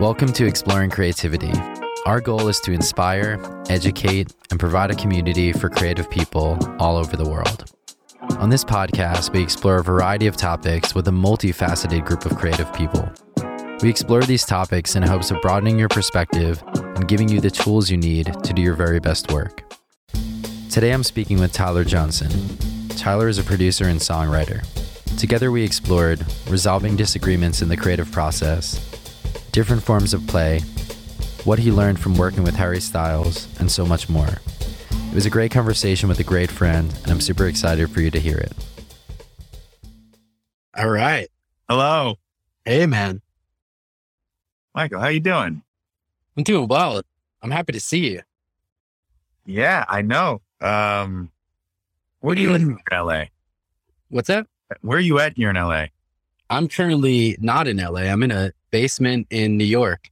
Welcome to Exploring Creativity. Our goal is to inspire, educate, and provide a community for creative people all over the world. On this podcast, we explore a variety of topics with a multifaceted group of creative people. We explore these topics in hopes of broadening your perspective and giving you the tools you need to do your very best work. Today, I'm speaking with Tyler Johnson. Tyler is a producer and songwriter. Together, we explored resolving disagreements in the creative process, different forms of play, what he learned from working with Harry Styles, and so much more. It was a great conversation with a great friend, and I'm super excited for you to hear it. All right. Hello, Hey, man. Michael. How you doing? I'm doing well. I'm happy to see you. Yeah, I know. Um, where do you live in LA? What's up? Where are you at You're in LA? I'm currently not in LA. I'm in a basement in New York.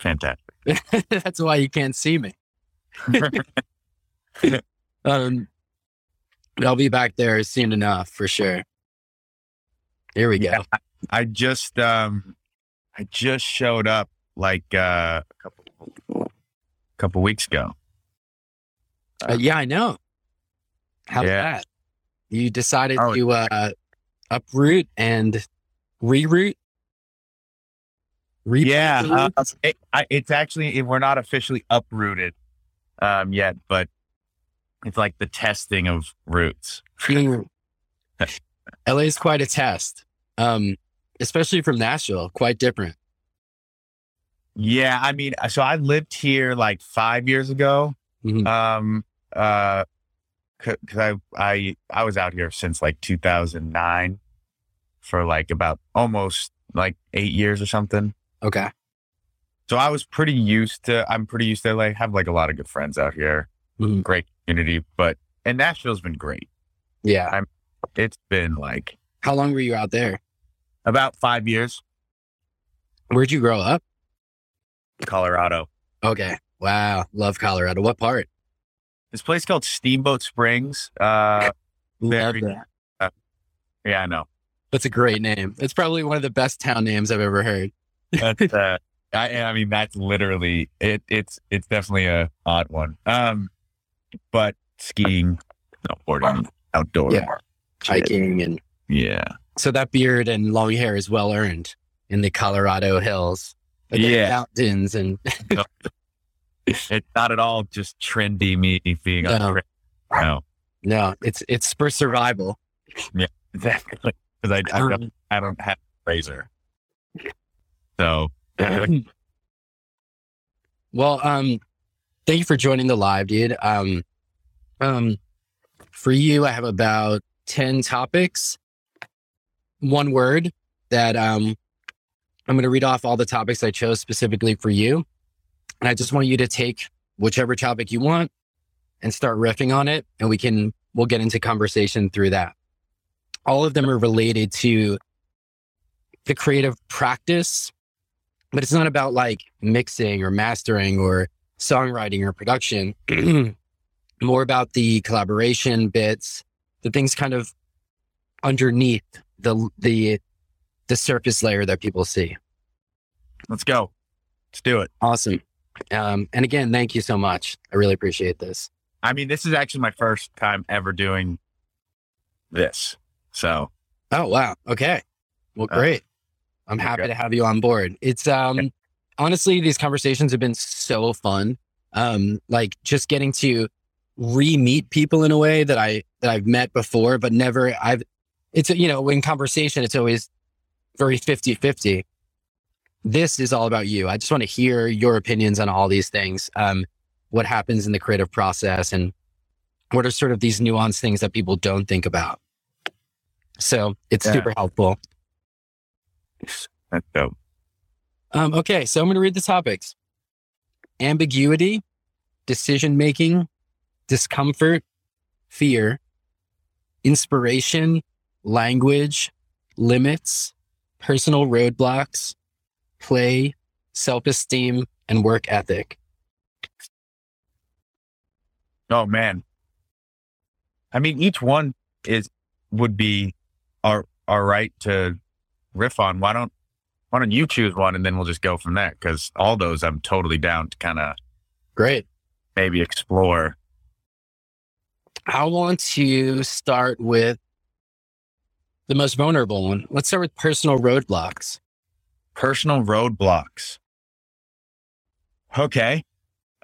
Fantastic. That's why you can't see me. Um, I'll be back there soon enough for sure. Here we go. Yeah, I just um, I just showed up like uh, a couple couple weeks ago. Uh, yeah, I know. How's Yeah. that? You decided Oh. to uh, uproot and reroute? Re- Yeah, uh, it, I, it's actually we're not officially uprooted um, yet, but it's like the testing of roots. LA is quite a test, um, especially from Nashville. Quite different. Yeah, I mean, so I lived here like five years ago. Mhm. Um, uh, because I I I was out here since like 2009 for like about almost like eight years or something. Okay. So I was pretty used to. I'm pretty used to like have like a lot of good friends out here. Mhm. Great community, but and Nashville's been great. Yeah. It's been like How long were you out there? about five years. Where'd you grow up? Colorado. Okay. Wow. Love Colorado. What part? This place called Steamboat Springs. Uh, Very- that. yeah, I know. That's a great name. It's probably one of the best town names I've ever heard. Uh, I, I mean, that's literally it. It's it's definitely a odd one. Um, but skiing, snowboarding, outdoor, Yeah. Hiking and yeah, so that beard and long hair is well earned in the Colorado hills. The Yeah. Mountains and it's not at all just trendy me being on No. No, no, it's it's for survival. Yeah, exactly. Because I, I don't I don't have a razor, so well, um, thank you for joining the live, dude. Um, um, for you, I have about 10 topics. One word that, um, I'm going to read off all the topics I chose specifically for you. And I just want you to take whichever topic you want and start riffing on it. And we can, we'll get into conversation through that. All of them are related to the creative practice but it's not about like mixing or mastering or songwriting or production. More about the collaboration bits, the things kind of underneath the the the surface layer that people see. let's go. Let's do it. Awesome. Um, and again, thank you so much. I really appreciate this. I mean, this is actually my first time ever doing this, so Oh wow. Okay. Well, Uh, great. I'm happy okay. to have you on board. It's um honestly these conversations have been so fun. Um like just getting to re-meet people in a way that I that I've met before but never I've it's you know in conversation it's always very 50-50. This is all about you. I just want to hear your opinions on all these things. Um what happens in the creative process and what are sort of these nuanced things that people don't think about. So it's Yeah. super helpful. that's dope. Um, okay, so I'm going to read the topics ambiguity, decision making, discomfort, fear, inspiration, language, limits, personal roadblocks, play, self esteem, and work ethic. Oh man. I mean, each one is would be our our right to riff on. Why don't why don't you choose one and then we'll just go from there? Because all those I'm totally down to kind of Great. maybe explore. I want to start with the most vulnerable one. Let's start with personal roadblocks. Personal roadblocks. Okay.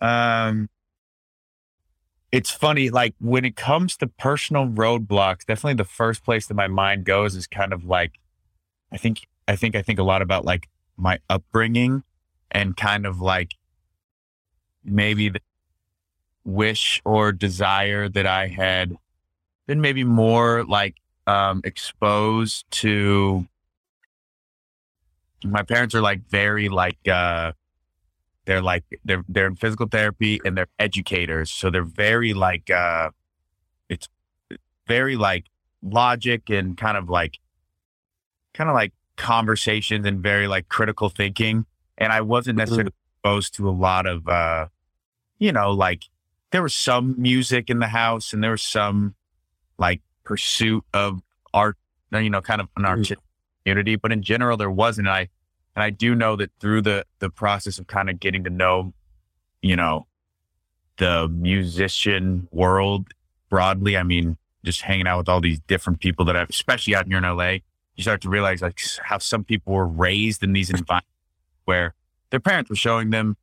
Um, it's funny, like when it comes to personal roadblocks, definitely the first place that my mind goes is kind of like, I think, I think, I think a lot about like my upbringing and kind of like maybe the wish or desire that I had been maybe more like um, exposed to. My parents are like very like uh, they're like they're they're in physical therapy and they're educators, so they're very like uh, it's very like logic and kind of like kind of like conversations and very like critical thinking. And I wasn't necessarily exposed to a lot of uh, you know like there was some music in the house and there was some like pursuit of art, you know, kind of an artistic community, but in general there wasn't. And I and I do know that through the the process of kind of getting to know, you know, the musician world broadly, I mean, just hanging out with all these different people that I've, especially out here in LA, you start to realize like how some people were raised in these environments where their parents were showing them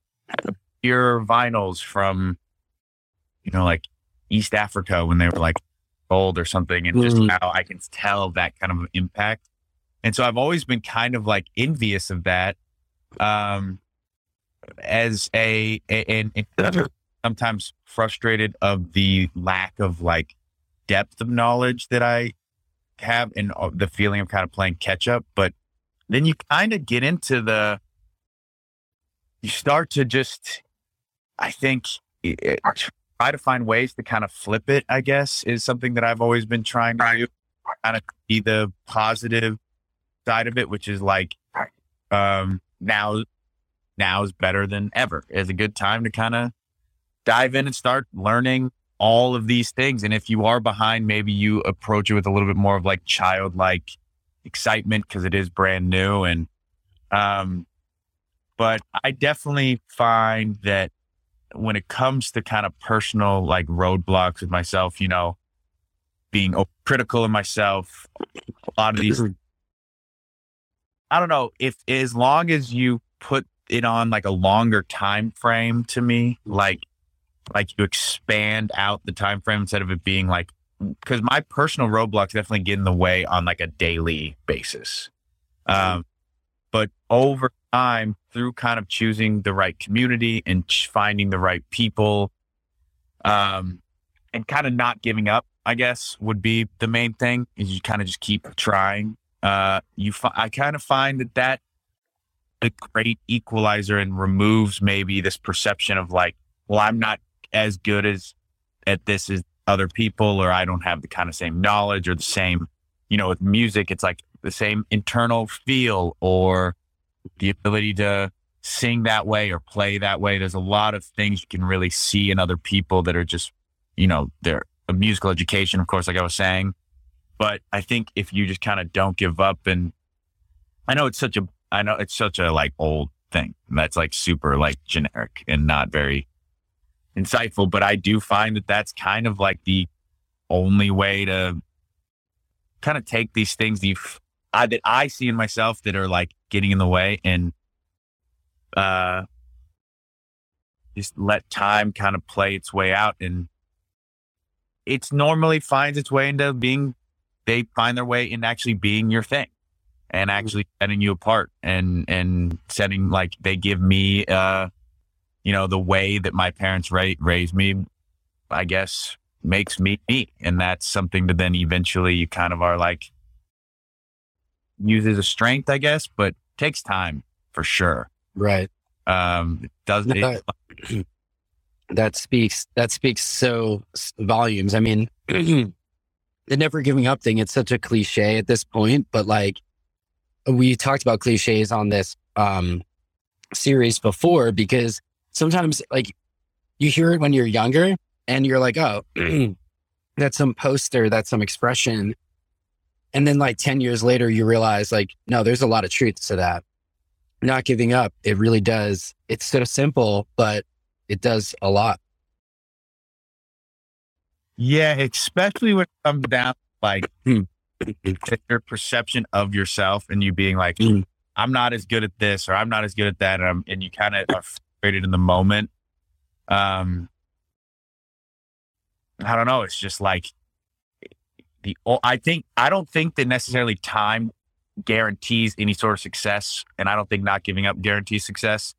pure vinyls from you know, like East Africa when they were like old or something, and just Mhm. how I can tell that kind of impact. And so I've always been kind of like envious of that, um, as a, a and, and sometimes frustrated of the lack of like depth of knowledge that I have, and uh, the feeling of kind of playing catch up. But then you kind of get into the, you start to just, I think. It, try to find ways to kind of flip it, I guess, is something that I've always been trying to do. Kind of be the positive side of it, which is like um now now is better than ever. It's a good time to kind of dive in and start learning all of these things. And if you are behind, maybe you approach it with a little bit more of like childlike excitement because it is brand new. And um but I definitely find that when it comes to kind of personal like roadblocks with myself, you know, being critical of myself, a lot of these, I don't know if as long as you put it on like a longer time frame to me, like, like you expand out the time frame instead of it being like, because my personal roadblocks definitely get in the way on like a daily basis. Um, but over time through kind of choosing the right community and ch- finding the right people um and kind of not giving up i guess would be the main thing is you kind of just keep trying uh you fi- i kind of find that that a great equalizer and removes maybe this perception of like well i'm not as good as at this as other people or i don't have the kind of same knowledge or the same you know with music it's like the same internal feel or the ability to sing that way or play that way. There's a lot of things you can really see in other people that are just, you know, they're a musical education, of course, like I was saying. But I think if you just kind of don't give up and I know it's such a, I know it's such a like old thing that's like super like generic and not very insightful, but I do find that that's kind of like the only way to kind of take these things that, I, that I see in myself that are like getting in the way and uh just let time kind of play its way out and it's normally finds its way into being they find their way in actually being your thing and actually setting you apart and and setting like they give me uh you know the way that my parents ra- raised me i guess makes me me and that's something that then eventually you kind of are like use as a strength i guess but takes time for sure Right. um it does it, That, that speaks that speaks so volumes. I mean, the never giving up thing, it's such a cliche at this point, but like we talked about cliches on this um series before because sometimes like you hear it when you're younger and you're like, oh, that's some poster, that's some expression. And then like 10 years later, you realize like, no, there's a lot of truth to that. not giving up. It really does. It's so simple, but it does a lot. Yeah, especially when it comes down to, like Hmm. your perception of yourself and you being like, Mm. I'm not as good at this or I'm not as good at that. And, I'm, and you kind of are frustrated in the moment. Um, I don't know. It's just like the, I think, I don't think that necessarily time guarantees any sort of success. And I don't think not giving up guarantees success,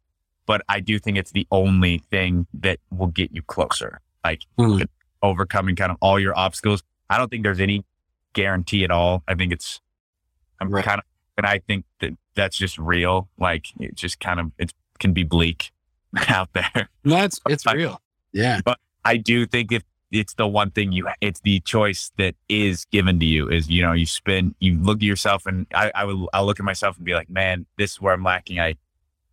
but I do think it's the only thing that will get you closer. Like Mm. Overcoming kind of all your obstacles. I don't think there's any guarantee at all. I think it's, I'm Right. kind of, and I think that that's just real. Like it just kind of, it can be bleak out there. No, it's it's I- real. Yeah. But I do think if it's the one thing you, it's the choice that is given to you is, you know, you spend, you look at yourself and I, I would, I'll look at myself and be like, man, this is where I'm lacking. I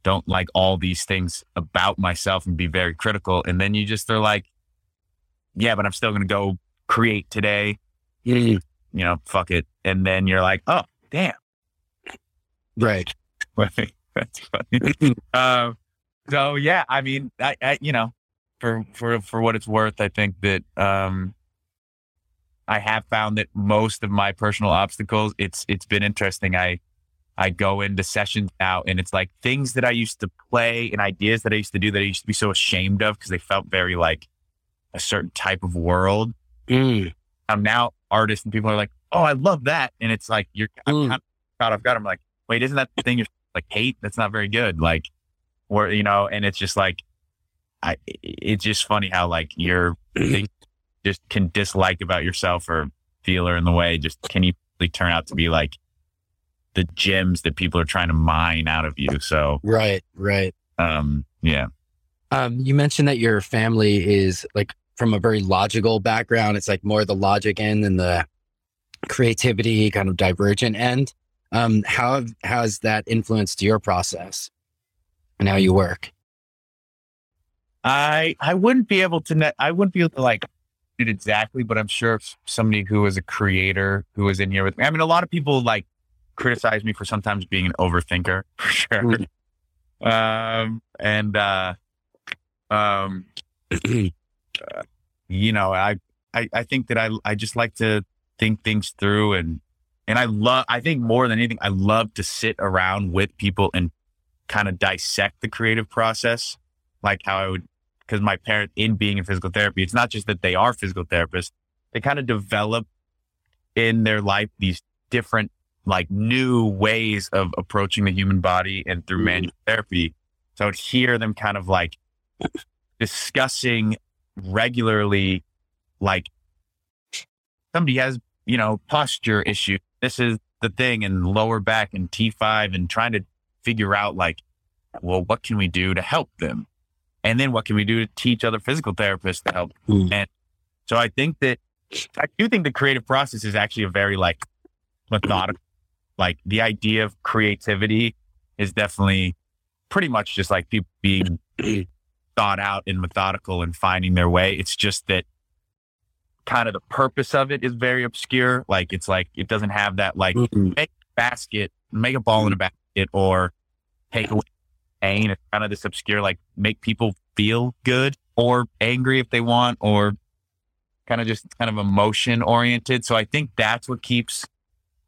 don't like all these things about myself and be very critical. And then you just they're like, yeah, but I'm still going to go create today. Mm. You know, fuck it. And then you're like, oh, damn. Right. That's funny. um, so yeah, I mean, I, I, you know, for for for what it's worth, I think that um, I have found that most of my personal obstacles, it's it's been interesting. I I go into sessions now, and it's like things that I used to play and ideas that I used to do that I used to be so ashamed of because they felt very like a certain type of world. Mm. I'm now artists and people are like, oh, I love that, and it's like you're I'm Mm. kind of caught off guard. I'm like, wait, isn't that the thing you're like hate? That's not very good. Like, or you know, and it's just like, I. It's just funny how like your things just can dislike about yourself or feel are in the way just can easily turn out to be like the gems that people are trying to mine out of you. So, Right. Right. um, yeah, Um, you mentioned that your family is like from a very logical background. It's like more the logic end than the creativity kind of divergent end. Um, how have, how has that influenced your process and how you work? I I wouldn't be able to. Ne- I wouldn't be able to like it exactly, but I'm sure if somebody who is a creator who was in here with me. I mean, a lot of people like criticize me for sometimes being an overthinker for sure. Mm. Um, and uh, um, uh, you know, I, I I think that I I just like to think things through and and I love. I think more than anything, I love to sit around with people and kind of dissect the creative process, like how I would because my parent in being in physical therapy, it's not just that they are physical therapists, they kind of develop in their life these different like new ways of approaching the human body and through Mhm. manual therapy. So I would hear them kind of like discussing regularly, like somebody has, you know, posture issue. This is the thing and lower back and T5 and trying to figure out like, well, what can we do to help them? And then what can we do to teach other physical therapists to help? Mm. And so I think that I do think the creative process is actually a very like methodical, like the idea of creativity is definitely pretty much just like people being thought out and methodical and finding their way. It's just that kind of the purpose of it is very obscure. Like it's like it doesn't have that like Mm. basket, make a ball in a basket, or take away pain. It's kind of this obscure, like make people feel good or angry if they want, or kind of just kind of emotion oriented. So I think that's what keeps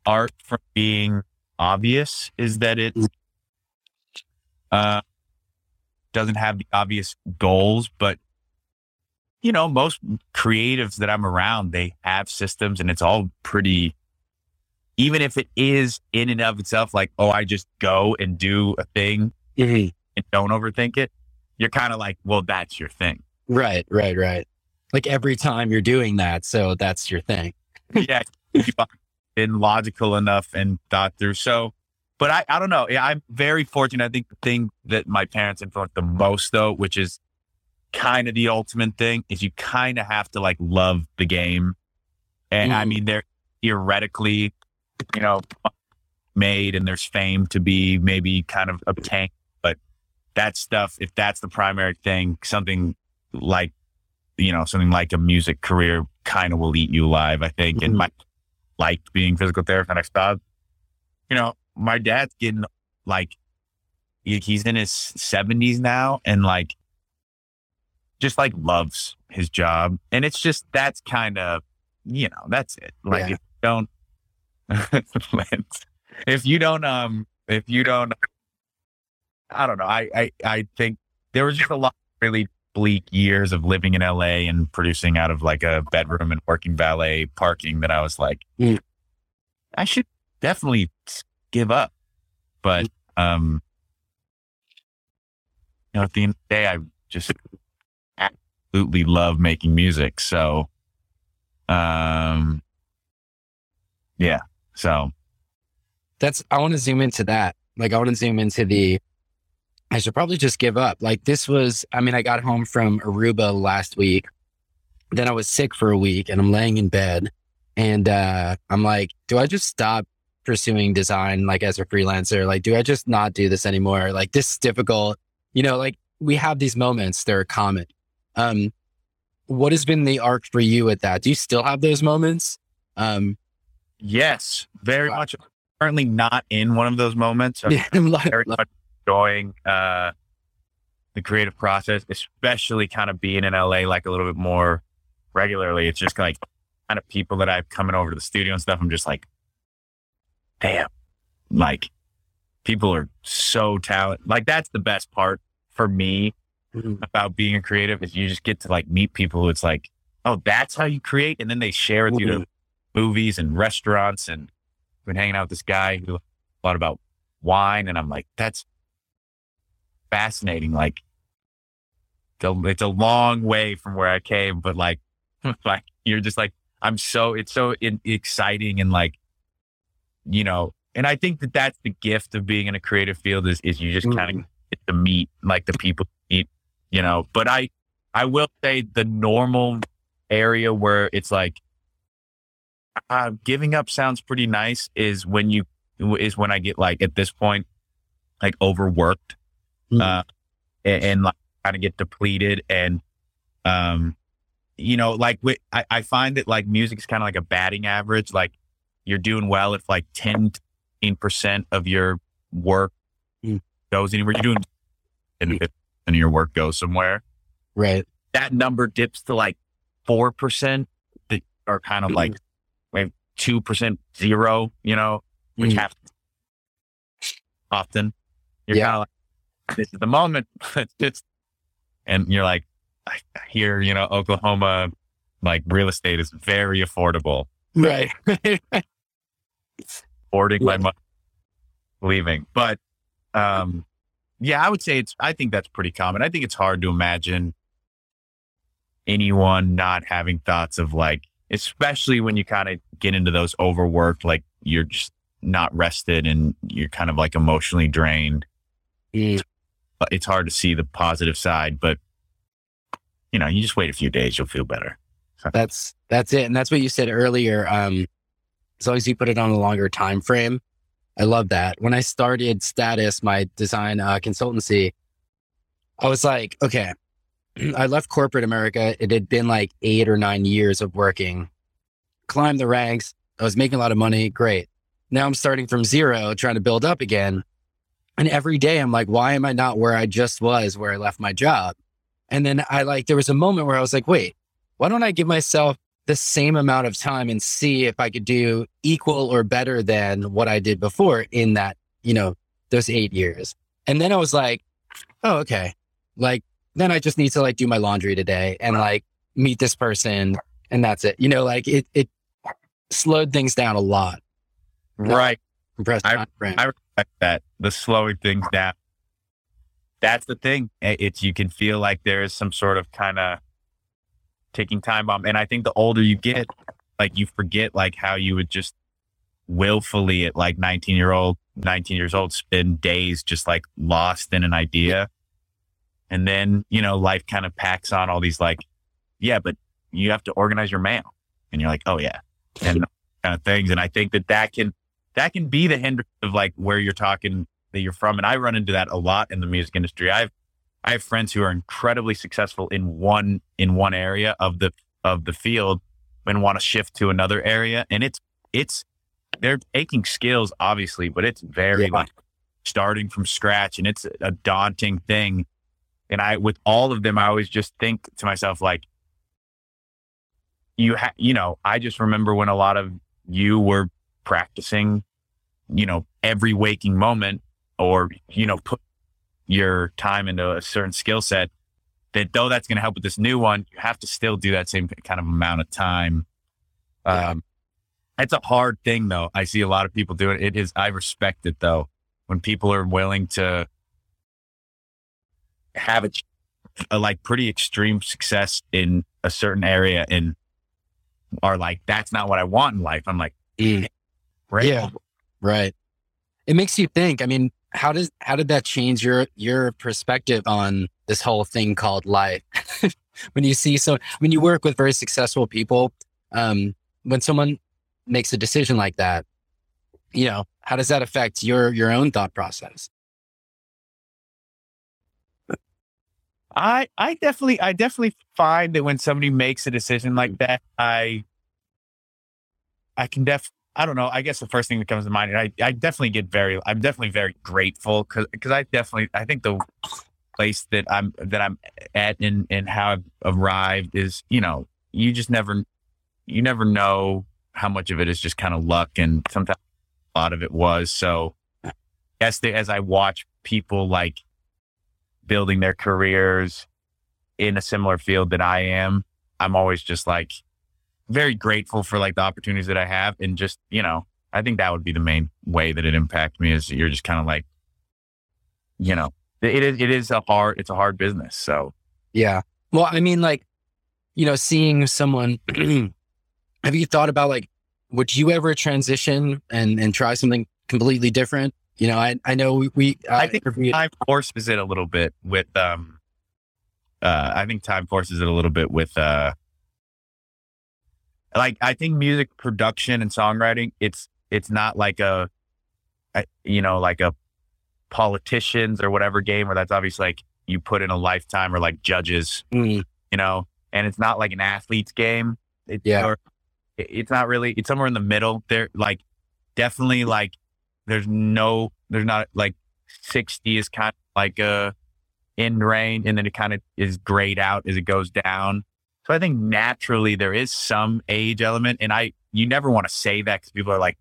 art from being obvious is that it uh, doesn't have the obvious goals, but you know, most creatives that I'm around, they have systems and it's all pretty even if it is in and of itself like, oh, I just go and do a thing Mhm. and don't overthink it, you're kind of like, well, that's your thing. Right. Right. Right. Like every time you're doing that. So that's your thing. yeah, you've been logical enough and thought through. So, but I, I don't know. Yeah, I'm very fortunate. I think the thing that my parents influenced the most, though, which is kind of the ultimate thing, is you kind of have to like love the game. And I Mm. mean, they're theoretically, you know, made and there's fame to be maybe kind of obtained. But that stuff, if that's the primary thing, something like, you know, something like a music career kind of will eat you alive, I think. And Mhm. my liked being physical therapist and I stopped. You know, my dad's getting like he's in his 70s now and like just like loves his job. And it's just that's kind of, you know, that's it. Like Yeah. if you don't if you don't um if you don't I don't know. I I I think there was just a lot of really bleak years of living in LA and producing out of like a bedroom and working valet parking that I was like, Mm. I should definitely give up. But um you know, at the end of the day I just absolutely love making music. So um yeah. So that's I want to zoom into that. Like I want to zoom into the I should probably just give up. Like this was I mean I got home from Aruba last week. Then I was sick for a week and I'm laying in bed and uh I'm like, do I just stop pursuing design like as a freelancer? Like do I just not do this anymore? Like this is difficult. You know, like we have these moments, they're common. Um what has been the arc for you at that? Do you still have those moments? Um yes, very Wow. much currently not in one of those moments. I'm yeah, I'm like- very much enjoying uh, the creative process, especially kind of being in LA like a little bit more regularly. It's just like kind of people that I've coming over to the studio and stuff. I'm just like, damn, like people are so talented. Like that's the best part for me Mhm. about being a creative is you just get to like meet people who it's like, oh, that's how you create, and then they share with you Mhm. to movies and restaurants and been hanging out with this guy who thought about wine, and I'm like, that's fascinating. Like, it's a, it's a long way from where I came, but like, like you're just like, I'm so it's so in, exciting and like, you know, and I think that that's the gift of being in a creative field is is you just kind of get to meet like the people you meet, you know. But I I will say the normal area where it's like uh, giving up sounds pretty nice is when you is when I get like at this point like overworked Mhm. uh and, and like kind of get depleted and um you know like I, I find that like music's kind of like a batting average like you're doing well if like 10 percent of your work Mm. goes anywhere you're doing and and your work goes somewhere right. that number dips to like four percent that are kind of like maybe two percent zero, you know, which Mhm. happens often. You're Yeah. kind of like, this is the moment. It's and you're like, I hear, you know, Oklahoma, like real estate is very affordable. Right. Affording my money, leaving, but um, yeah, I would say it's. I think that's pretty common. I think it's hard to imagine anyone not having thoughts of like, especially when you kind of get into those overworked, like you're just not rested and you're kind of like emotionally drained. Mm. But it's hard to see the positive side, but you know, you just wait a few days, you'll feel better. That's that's it, and that's what you said earlier. Um, as long as you put it on a longer time frame, I love that. When I started Status, my design uh, consultancy, I was like, okay, I left corporate America. It had been like eight or nine years of working, climbed the ranks. I was making a lot of money. Great. Now I'm starting from zero, trying to build up again. And every day I'm like, why am I not where I just was, where I left my job? And then I like, there was a moment where I was like, wait, why don't I give myself the same amount of time and see if I could do equal or better than what I did before in that, you know, those eight years. And then I was like, oh, okay. Like, then I just need to like do my laundry today and like meet this person and that's it. You know, like it, it slowed things down a lot. Right. Compressed I-. I respect that. The slowing things down. That's the thing. It's you can feel like there is some sort of kind of ticking time bomb. And I think the older you get, like you forget like how you would just willfully at like 19 year old, 19 years old, spend days just like lost in an idea. And then, you know, life kind of packs on all these like, yeah, but you have to organize your mail. And you're like, oh yeah. And kind of things. And I think that that can, that can be the hindrance of like where you're talking that you're from. And I run into that a lot in the music industry. I've I have friends who are incredibly successful in one in one area of the of the field and want to shift to another area. And it's it's they're taking skills obviously, but it's very Yeah. like starting from scratch and it's a daunting thing. And I, with all of them, I always just think to myself, like, you ha- you know, I just remember when a lot of you were practicing, you know, every waking moment or, you know, put your time into a certain skill set that though that's going to help with this new one, you have to still do that same kind of amount of time. Um, it's a hard thing though. I see a lot of people do it. It is, I respect it though. When people are willing to have a, a like pretty extreme success in a certain area and are like, that's not what I want in life. I'm like, Mm. right. Yeah. Right. It makes you think. I mean, how does how did that change your your perspective on this whole thing called life? when you see so when you work with very successful people, um, when someone makes a decision like that, you know, how does that affect your your own thought process? I I definitely I definitely find that when somebody makes a decision like that, I I can def I don't know. I guess the first thing that comes to mind, I I definitely get very I'm definitely very grateful because because I definitely I think the place that I'm that I'm at and and how I've arrived is you know you just never you never know how much of it is just kind of luck and sometimes a lot of it was so. As as I watch people like building their careers in a similar field that I am, I'm always just like very grateful for like the opportunities that I have. And just, you know, I think that would be the main way that it impacts me is you're just kind of like, you know, it is, it is a hard, it's a hard business. So Yeah. Well, I mean, like, you know, seeing someone, have you thought about like, would you ever transition and, and try something completely different? You know, I, I know we, we uh, I think time forces it a little bit with, um, uh, I think time forces it a little bit with, uh, like, I think music production and songwriting, it's, it's not like a, a you know, like a politicians or whatever game where that's obviously like you put in a lifetime or like judges, Mm, you know, and it's not like an athlete's game. It's, Yeah. or it- it's not really, it's somewhere in the middle. There, like, definitely like, there's no, there's not like 60 is kind of like a end range and then it kind of is grayed out as it goes down. So I think naturally there is some age element and I, you never want to say that because people are like,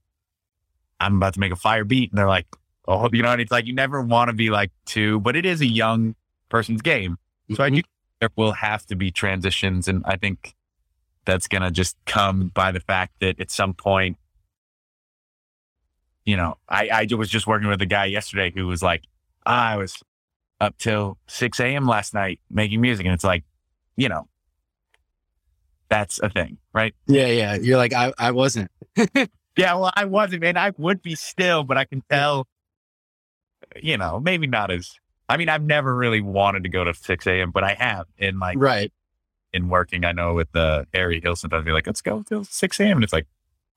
I'm about to make a fire beat. And they're like, oh, you know, and it's like, you never want to be like two, but it is a young person's game. So I mhm. do there will have to be transitions. And I think that's going to just come by the fact that at some point, you know, I, I was just working with a guy yesterday who was like, I was up till 6 a.m. last night making music. And it's like, you know, that's a thing, right? Yeah, yeah. You're like, I, I wasn't. Yeah, well, I wasn't, man. I would be still, but I can tell, you know, maybe not as. I mean, I've never really wanted to go to 6 a.m., but I have. in like Right. in working, I know with the uh, Harry Hill sometimes be like, let's go till 6 a.m. And it's like,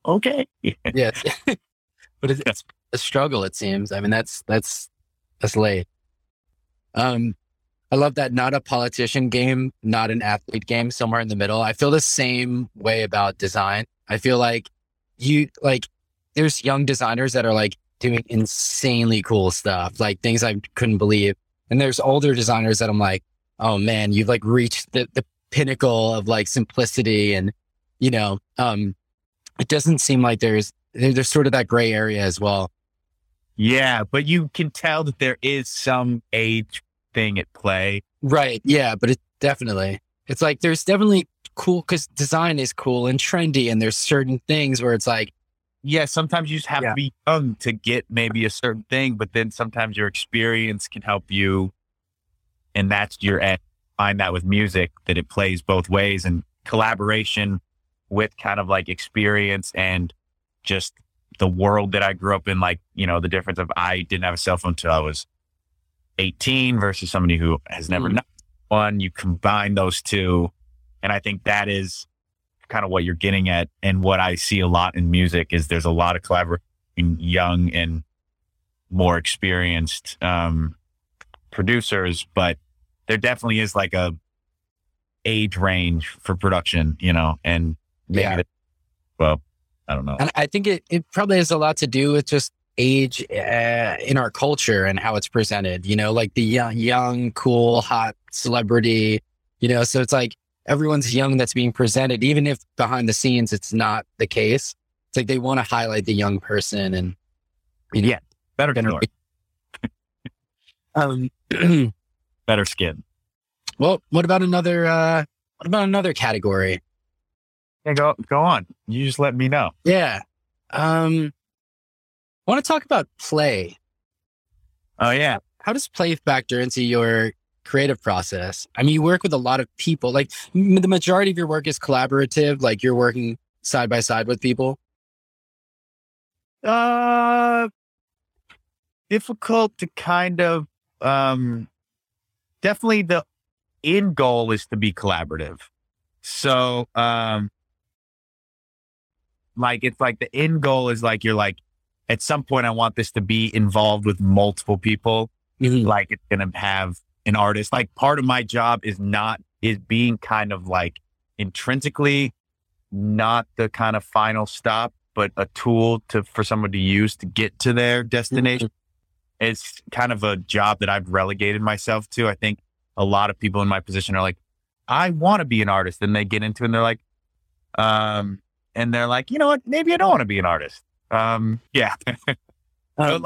okay. Yeah. but it's, it's a struggle, it seems. I mean, that's, that's, that's late. Um, I love that not a politician game, not an athlete game, somewhere in the middle. I feel the same way about design. I feel like you, like, there's young designers that are like doing insanely cool stuff, like things I couldn't believe. And there's older designers that I'm like, oh man, you've like reached the, the pinnacle of like simplicity and, you know, um, it doesn't seem like there's there- there's sort of that gray area as well. Yeah, but you can tell that there is some age thing at play. Right. Yeah, but it definitely it's like there's definitely cool because design is cool and trendy, and there's certain things where it's like, Yeah, sometimes you just have Yeah. to be young to get maybe a certain thing, but then sometimes your experience can help you. And that's your end. Find that with music that it plays both ways and collaboration with kind of like experience and just the world that I grew up in. Like, you know, the difference of I didn't have a cell phone until I was 18 versus somebody who has never known one. You combine those two. And I think that is kind of what you're getting at. And what I see a lot in music is there's a lot of collaboration young and more experienced um, producers, but there definitely is like a age range for production, you know, and maybe Yeah. well, I don't know. and I think it it probably has a lot to do with just age uh, in our culture and how it's presented. You know, like the young, young, cool, hot celebrity. You know, so it's like everyone's young that's being presented, even if behind the scenes it's not the case. It's like they want to highlight the young person and you know, yeah, better generally. um, better skin. Well, what about another? uh What about another category? Yeah, go go on. You just let me know. Yeah. Um, I want to talk about play. Oh yeah. How does play factor into your creative process? I mean, you work with a lot of people. Like the majority of your work is collaborative. Like you're working side by side with people. Uh, difficult to kind of um, definitely the end goal is to be collaborative. So um, like it's like the end goal is like you're like at some point I want this to be involved with multiple people. Mm-hmm. Like it's gonna have an artist. Like part of my job is not is being kind of like intrinsically not the kind of final stop, but a tool to for someone to use to get to their destination. Mm-hmm. It's kind of a job that I've relegated myself to. I think a lot of people in my position are like, I want to be an artist. And they get into it and they're like, um, and they're like, you know what? Maybe I don't want to be an artist. Um, yeah. um,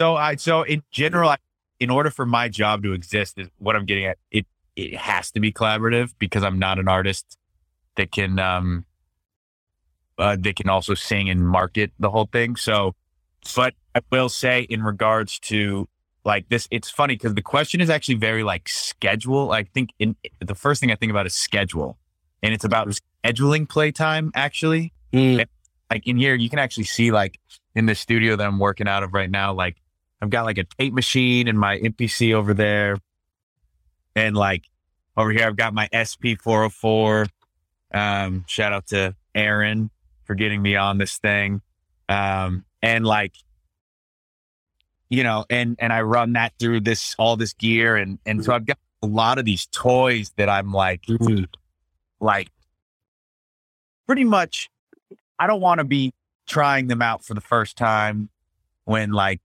so, I, so in general, I, in order for my job to exist, is what I'm getting at. It it has to be collaborative because I'm not an artist that can um uh, they can also sing and market the whole thing. So, but I will say in regards to like this, it's funny because the question is actually very like schedule. I think in the first thing I think about is schedule, and it's about scheduling playtime actually. Mm. Like in here, you can actually see like in the studio that I'm working out of right now, like I've got like a tape machine and my MPC over there. And like over here, I've got my SP 404. Um, shout out to Aaron for getting me on this thing. Um, and like, you know, and, and I run that through this, all this gear. And, and so I've got a lot of these toys that I'm like, like pretty much I don't want to be trying them out for the first time when like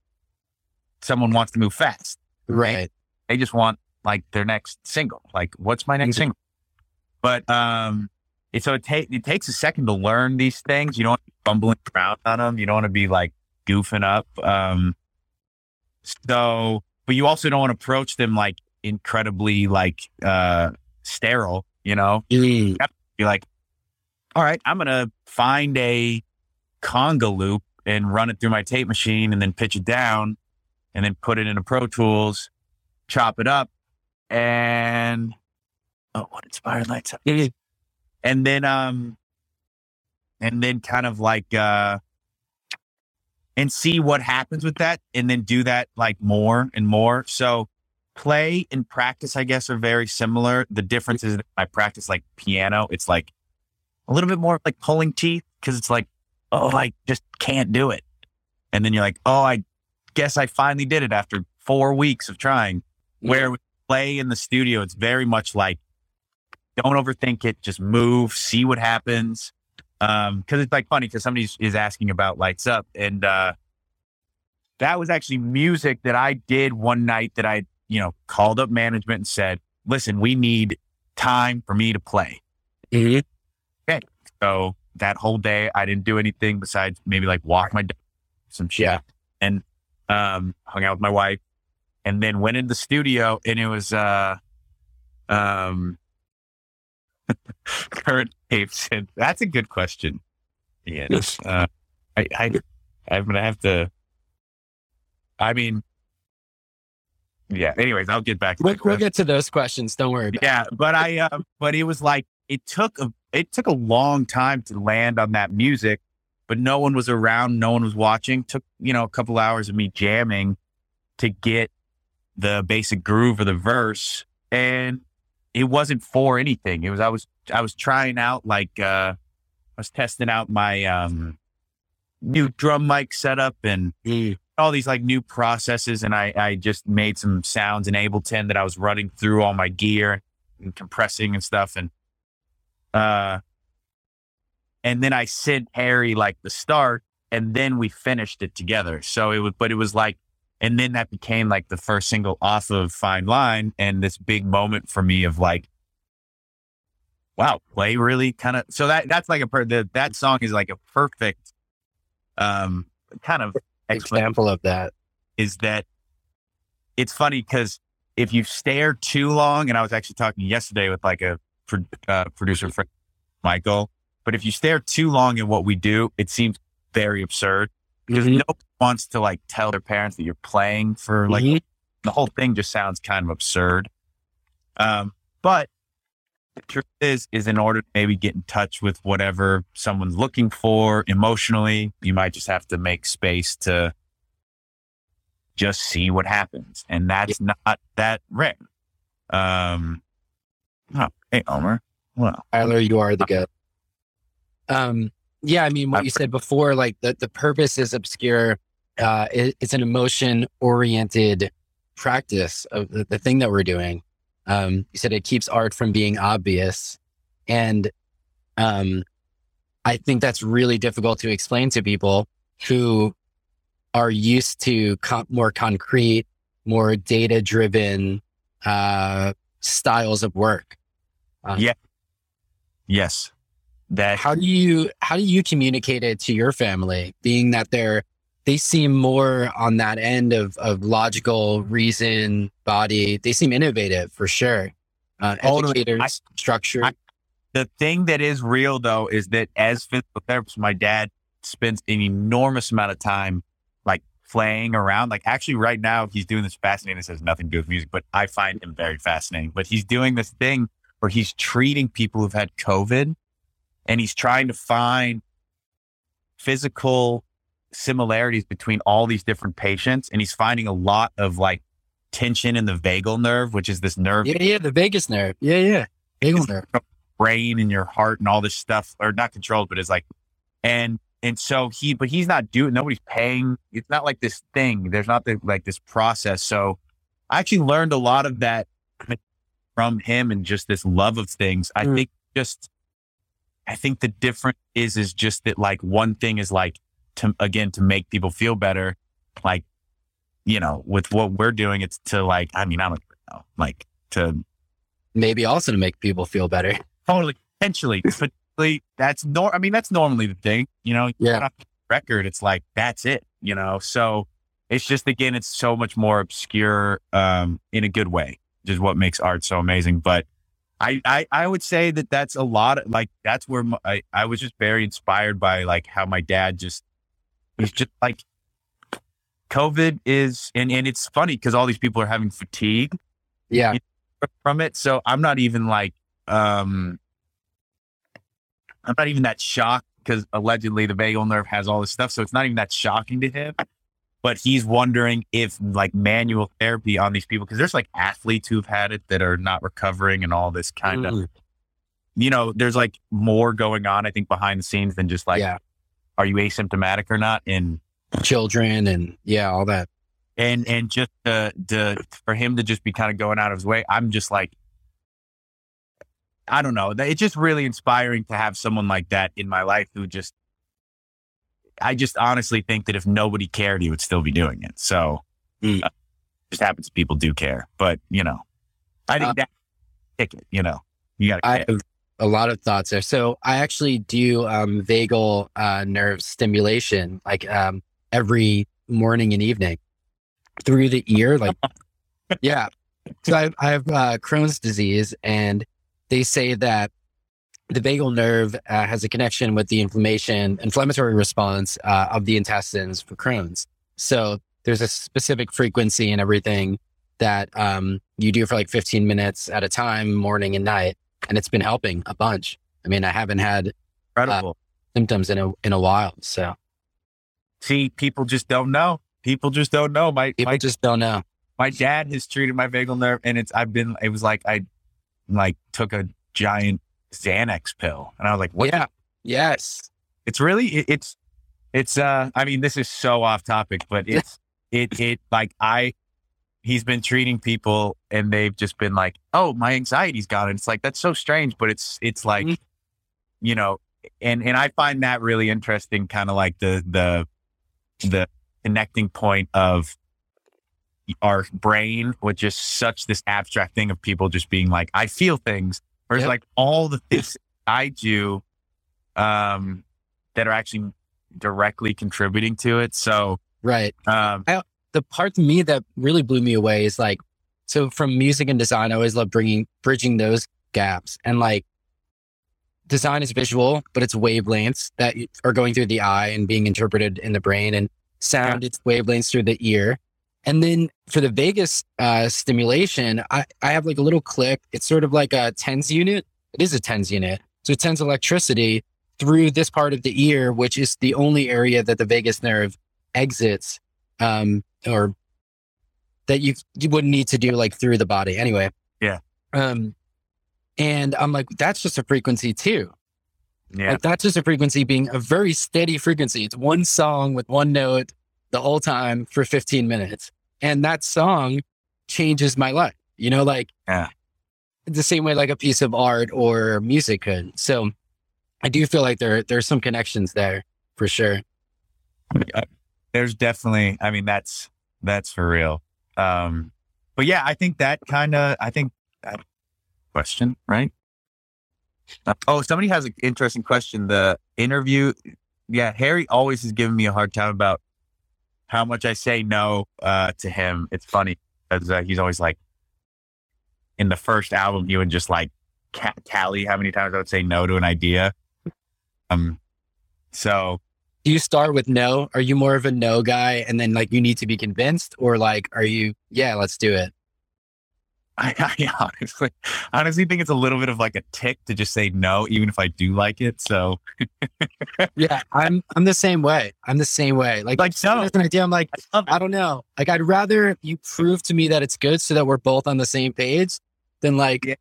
someone wants to move fast. Right. They just want like their next single. Like, what's my next single? But um, it, so it, ta- it takes a second to learn these things. You don't want to be bumbling around on them. You don't want to be like goofing up. Um, so, but you also don't want to approach them like incredibly like uh sterile. You know, mm. you be like, all right, I'm gonna find a conga loop and run it through my tape machine and then pitch it down and then put it into Pro Tools, chop it up, and oh, what inspired lights up? And then um and then kind of like uh and see what happens with that and then do that like more and more. So play and practice, I guess, are very similar. The difference is that I practice like piano. It's like a little bit more like pulling teeth because it's like, oh, I just can't do it. And then you're like, oh, I guess I finally did it after four weeks of trying. Where with play in the studio, it's very much like, don't overthink it, just move, see what happens. Um, cause it's like funny because somebody is asking about lights up and, uh, that was actually music that I did one night that I, you know, called up management and said, listen, we need time for me to play. Mm-hmm. So that whole day, I didn't do anything besides maybe like walk my dog, some shit. Yeah. And um, hung out with my wife, and then went into the studio, and it was uh, um, current tapes. And that's a good question. Yeah, uh, I, I, I'm gonna have to. I mean, yeah. Anyways, I'll get back. To we'll, we'll get to those questions. Don't worry. yeah, it. but I, uh, but it was like it took a it took a long time to land on that music but no one was around. No one was watching. Took, you know, a couple hours of me jamming to get the basic groove of the verse. And it wasn't for anything. It was, I was, I was trying out like, uh, I was testing out my, um, new drum mic setup and all these like new processes. And I, I just made some sounds in Ableton that I was running through all my gear and compressing and stuff. And, uh, and then I sent Harry like the start and then we finished it together. So it was, but it was like, and then that became like the first single off of Fine Line, and this big moment for me of like, wow, play really kind of. So that that's like a per, the, that song is like a perfect, um, kind of example of that. Is that it's funny because if you stare too long, and I was actually talking yesterday with like a uh, producer friend, Michael, but if you stare too long in what we do, it seems very absurd because mm-hmm. nobody wants to like tell their parents that you're playing for like mm-hmm. the whole thing just sounds kind of absurd. Um, but the truth is, is in order to maybe get in touch with whatever someone's looking for emotionally, you might just have to make space to just see what happens. And that's yeah. not that rare. Um, oh, hey, Omer. Well, Tyler, you are the guy. Um, yeah, I mean, what you said before, like the, the purpose is obscure. Uh, it, it's an emotion oriented practice of the, the, thing that we're doing. Um, you said it keeps art from being obvious. And um, I think that's really difficult to explain to people who are used to more concrete, more data driven uh, styles of work. Um, yeah. Yes. That how do you how do you communicate it to your family being that they're they seem more on that end of of logical reason body? They seem innovative for sure. Uh, educators I, structure. I, the thing that is real though is that as physical therapists my dad spends an enormous amount of time like playing around. Like actually right now he's doing this fascinating this has nothing to do with music but i find him very fascinating. But he's doing this thing where he's treating people who've had covid and he's trying to find physical similarities between all these different patients. And he's finding a lot of like tension in the vagal nerve, which is this nerve. Yeah, yeah, the vagus nerve. Yeah, yeah. Vagal nerve. Brain and your heart and all this stuff, or not controlled, but it's like, and and so he, but he's not doing. Nobody's paying. It's not like this thing. There's not the, like this process. So I actually learned a lot of that from him and just this love of things. I mm. think just I think the difference is is just that like one thing is like to again to make people feel better, like you know with what we're doing, it's to like I mean I don't know like to maybe also to make people feel better. Totally, potentially, potentially that's nor. I mean that's normally the thing, you know. Yeah. Record, it's like that's it, you know. So it's just again, it's so much more obscure um, in a good way, which is what makes art so amazing. But I, I, I would say that that's a lot of like, that's where my, I, I was just very inspired by like how my dad just, he's just like, COVID is, and, and it's funny because all these people are having fatigue. Yeah. From it. So I'm not even like, um, I'm not even that shocked because allegedly the vagal nerve has all this stuff. So it's not even that shocking to him but he's wondering if like manual therapy on these people because there's like athletes who've had it that are not recovering and all this kind mm. of you know there's like more going on i think behind the scenes than just like yeah. are you asymptomatic or not in children and yeah all that and and just uh to, for him to just be kind of going out of his way i'm just like i don't know it's just really inspiring to have someone like that in my life who just I just honestly think that if nobody cared, he would still be doing it. So mm. uh, just happens people do care, but you know, I think uh, that ticket, you know, you got I have a lot of thoughts there. So I actually do um, vagal uh, nerve stimulation like um, every morning and evening through the ear. Like, yeah. So I, I have uh, Crohn's disease, and they say that the vagal nerve uh, has a connection with the inflammation, inflammatory response uh, of the intestines for Crohn's. So there's a specific frequency and everything that um, you do for like 15 minutes at a time, morning and night, and it's been helping a bunch. I mean, I haven't had uh, symptoms in a in a while. So, see, people just don't know. People just don't know. My people my, just don't know. My dad has treated my vagal nerve, and it's I've been. It was like I like took a giant Xanax pill. And I was like, what? Yeah. Yes. It's really, it, it's, it's, uh, I mean, this is so off topic, but it's, it, it, like, I, he's been treating people and they've just been like, oh, my anxiety's gone. And it's like, that's so strange, but it's, it's like, mm-hmm. you know, and and I find that really interesting, kind of like the the the connecting point of our brain with just such this abstract thing of people just being like, I feel things, whereas Yep. like all the things I do, um, that are actually directly contributing to it. So, Right. um, the part to me that really blew me away is like, so from music and design, I always love bringing, bridging those gaps. And like, design is visual, but it's wavelengths that are going through the eye and being interpreted in the brain, and sound, it's wavelengths through the ear. And then for the vagus uh, stimulation, I, I have like a little clip. It's sort of like a TENS unit. It is a TENS unit. So it sends electricity through this part of the ear, which is the only area that the vagus nerve exits um, or that you you wouldn't need to do like through the body anyway. Yeah. Um, and I'm like, that's just a frequency too. yeah, Like that's just a frequency being a very steady frequency. It's one song with one note the whole time for 15 minutes. And that song changes my life. You know, like Yeah. the same way like a piece of art or music could. So I do feel like there there's some connections there for sure. there's definitely i mean that's that's for real um but yeah i think that kind of i think that question right Uh, oh somebody has an interesting question the interview yeah harry always has given me a hard time about how much i say no uh to him it's funny because uh, he's always like in the first album he would just like ca- tally how many times i would say no to an idea um so Do you start with no? Are you more of a no guy and then like you need to be convinced? Or like are you, yeah, let's do it? I, I honestly, honestly think it's a little bit of like a tick to just say no, even if I do like it. So, Yeah, I'm I'm the same way. I'm the same way. Like, Like, no. has an idea. I'm like, I. I don't know. Like, I'd rather you prove to me that it's good so that we're both on the same page than like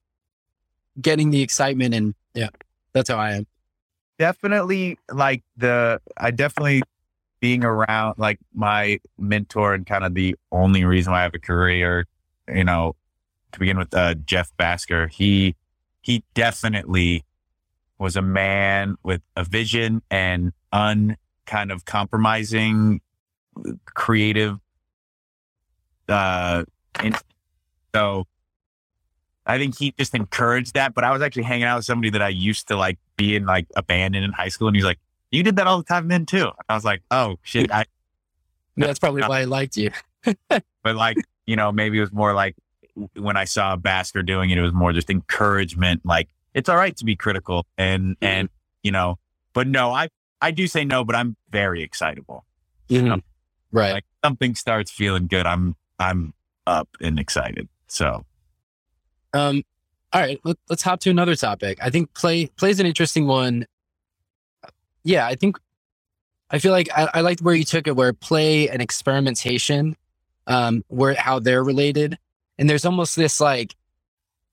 getting the excitement. And yeah, that's how I am. definitely like the, I definitely being around like my mentor and kind of the only reason why I have a career, you know, to begin with, uh, Jeff Bhasker, he, he definitely was a man with a vision and un kind of compromising creative uh and so I think he just encouraged that. But I was actually hanging out with somebody that I used to like be in like a band in in high school, and he's like, "You did that all the time then too." I was like, "Oh shit!" I, That's probably why I liked you. but like you know, maybe it was more like when I saw Bhasker doing it, it was more just encouragement. Like it's all right to be critical, and and you know, but no, I I do say no, but I'm very excitable. Mhm. Right. Like something starts feeling good, I'm I'm up and excited. So Um, all right, let, let's hop to another topic. I think play play is an interesting one. Yeah, I think I feel like I, I liked where you took it, where play and experimentation, um, where how they're related, and there's almost this like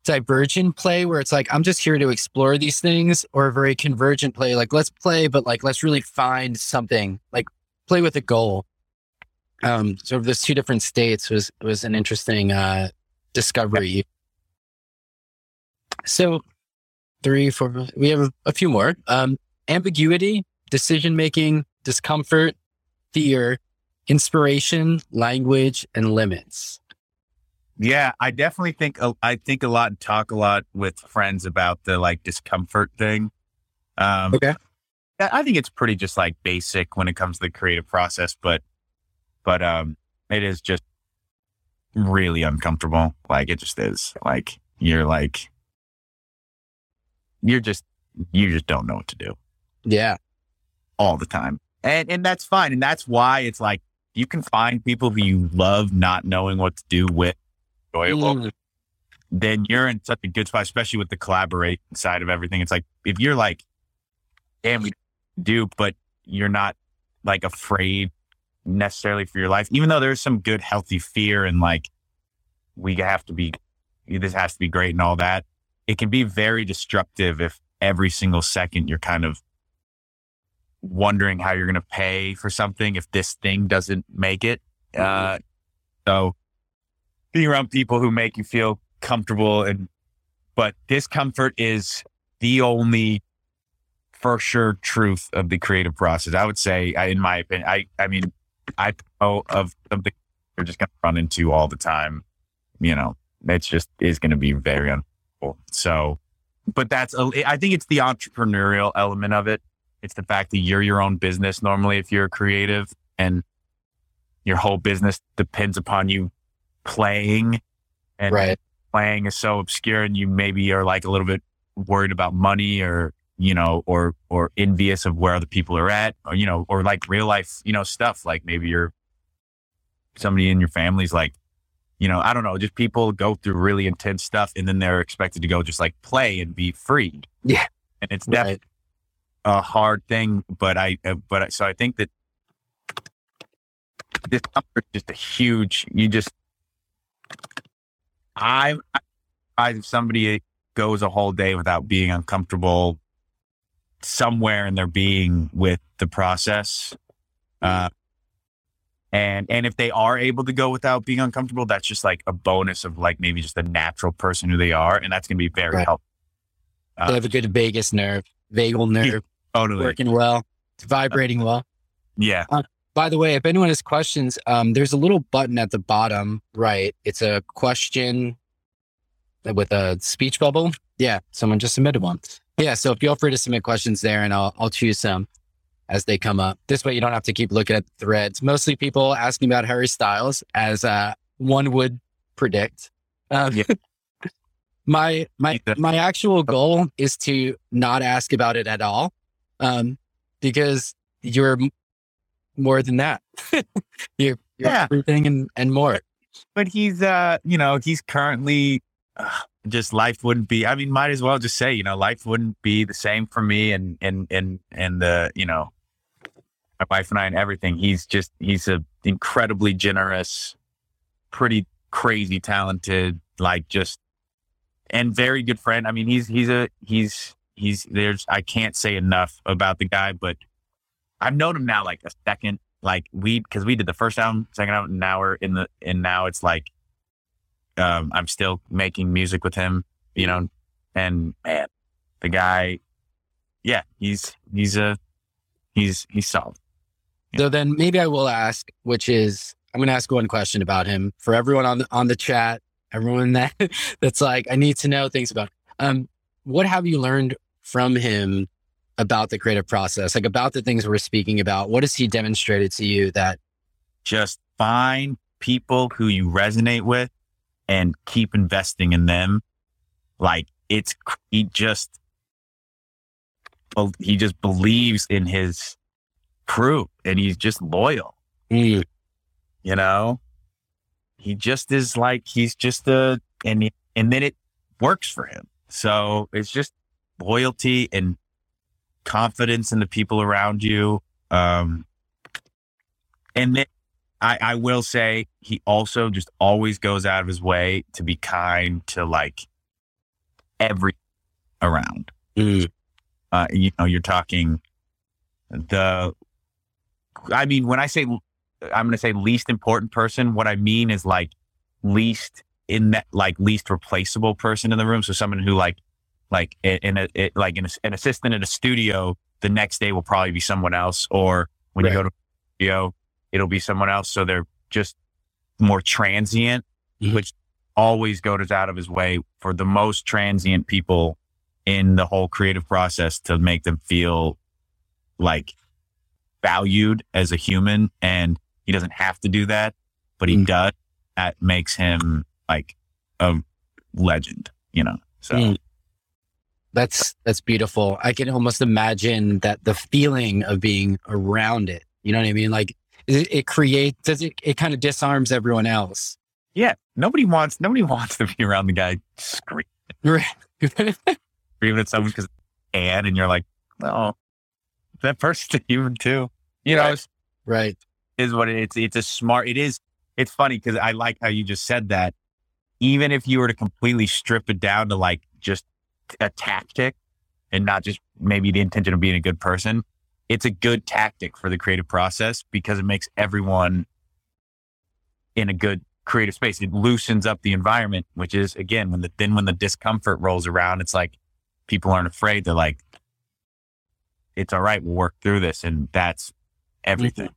divergent play where it's like I'm just here to explore these things, or a very convergent play, like let's play, but like let's really find something, like play with a goal. Um, so there's two different states was was an interesting uh discovery. So three, four, we have a, a few more. Um, ambiguity, decision making, discomfort, fear, inspiration, language, and limits. Yeah, I definitely think I think a lot and talk a lot with friends about the like discomfort thing. Um, Okay. I think it's pretty just like basic when it comes to the creative process, but but um, it is just really uncomfortable. Like it just is. Like you're like you're just you just don't know what to do Yeah. all the time. And and that's fine. And that's why it's like you can find people who you love not knowing what to do with enjoyable. Mm, Then you're in such a good spot, especially with the collaboration side of everything. It's like if you're like, damn, we do, but you're not like afraid necessarily for your life, even though there's some good healthy fear and like we have to be this has to be great and all that. It can be very destructive if every single second you're kind of wondering how you're going to pay for something if this thing doesn't make it. Uh, so being around people who make you feel comfortable and, but discomfort is the only for sure truth of the creative process. I would say, in my opinion, I, I mean, I know of something you're just to run into all the time. You know, it's just is to be very uncomfortable. So, but that's, a, I think it's the entrepreneurial element of it. It's the fact that you're your own business normally if you're creative and your whole business depends upon you playing and Right. playing is so obscure and you maybe are like a little bit worried about money or you know or or envious of where other people are at or you know or like real life you know stuff like maybe you're somebody in your family's like you know i don't know just people go through really intense stuff and then they're expected to go just like play and be free Yeah. and it's definitely Right. a hard thing but i uh, but I, so i think that this is just a huge you just i I, if somebody goes a whole day without being uncomfortable somewhere in their being with the process uh and and if they are able to go without being uncomfortable that's just like a bonus of like maybe just a natural person who they are and that's going to be very Right. helpful They have a good vagus nerve, vagal nerve totally working well. It's vibrating well. yeah By the way, if anyone has questions, um, there's a little button at the bottom right. It's a question with a speech bubble. Yeah, someone just submitted one. Yeah, so feel free to submit questions there, and I'll I'll choose some as they come up. This way, you don't have to keep looking at the threads. Mostly people asking about Harry Styles, as uh, one would predict. Um, Yeah. my my my actual goal is to not ask about it at all, um, because you're more than that. you're, you're Yeah. everything and, and more. but he's uh you know he's currently uh, just life wouldn't be i mean might as well just say you know life wouldn't be the same for me and and and and the you know my wife and i and everything he's just he's a incredibly generous pretty crazy talented like just and very good friend i mean he's he's a he's he's there's i can't say enough about the guy but i've known him now like a second like we because we did the first album second album and now we're in the and now it's like um i'm still making music with him you know and man the guy yeah he's he's a he's he's solid. So then maybe I will ask, which is I'm going to ask one question about him for everyone on the, on the chat, everyone that that's like, I need to know things about, um, what have you learned from him about the creative process? Like about the things we're speaking about, what has he demonstrated to you that, just find people who you resonate with and keep investing in them. Like it's he just he just believes in his crew and he's just loyal. Mm, you know? He just is like he's just a and and then it works for him. So it's just loyalty and confidence in the people around you. Um and then I, I will say he also just always goes out of his way to be kind to like every around. Mm, uh, you know, you're talking the, I mean, when I say, I'm going to say least important person, what I mean is like least in that, like least replaceable person in the room. So someone who like, like in in a, it, like an, an assistant at a studio, the next day will probably be someone else. Or when you go to a studio, it'll be someone else. So they're just more transient, Mhm. which always goes out of his way for the most transient people in the whole creative process to make them feel like valued as a human. And he doesn't have to do that, but he Mm. does. That makes him like a legend, you know? So Mm. That's, that's beautiful. I can almost imagine that the feeling of being around it, you know what I mean? Like it, it creates, does it, it kind of disarms everyone else. yeah, nobody wants, nobody wants to be around the guy screaming, screaming at someone because and, and you're like, well, that person's a human too, you know? Right. right. is what it, it's it's a smart it is it's funny because i like how you just said that even if you were to completely strip it down to like just a tactic and not just maybe the intention of being a good person it's a good tactic for the creative process because it makes everyone in a good creative space it loosens up the environment which is again when the then when the discomfort rolls around it's like people aren't afraid they're like it's all right. We'll work through this. And that's everything.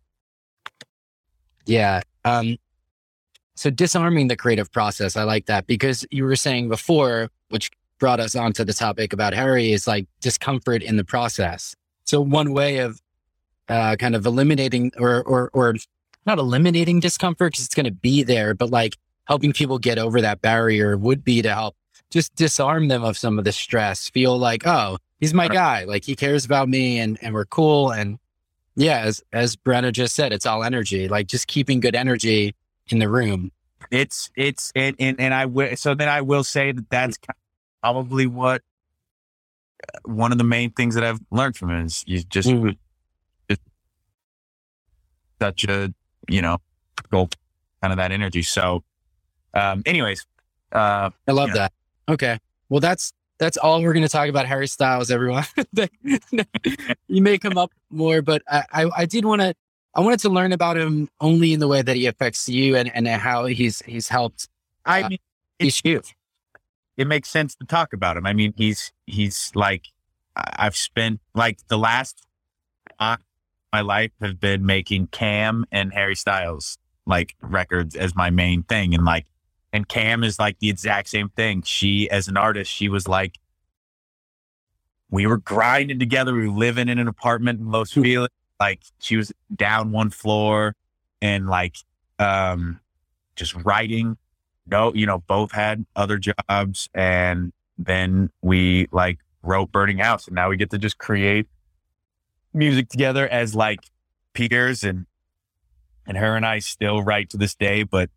Yeah. Um, so disarming the creative process, I like that because you were saying before, which brought us onto the topic about Harry, is like discomfort in the process. So one way of uh, kind of eliminating or or or not eliminating discomfort because it's going to be there, but like helping people get over that barrier would be to help just disarm them of some of the stress. Feel like, oh, he's my guy. Like he cares about me, and and we're cool. And yeah, as as Brenna just said, it's all energy. Like just keeping good energy in the room. It's it's and and, and I will. So then I will say that that's probably what uh, one of the main things that I've learned from him is you just, Mhm. just such a you know go kind of that energy. So, um, anyways, uh, I love Yeah. that. Okay. Well, that's that's all we're going to talk about Harry Styles, everyone. you may come up more, but I I, I did want to I wanted to learn about him only in the way that he affects you and and how he's he's helped I Uh, mean, each you. It makes sense to talk about him. I mean, he's he's like I've spent like the last my life have been making Cam and Harry Styles like records as my main thing, and like and Cam is like the exact same thing. She as an artist, she was like we were grinding together. We were living in an apartment in Los Feliz. Like she was down one floor and like um just writing no, you know, both had other jobs and then we like wrote Burning House and now we get to just create music together as like peers and and her and I still write to this day, but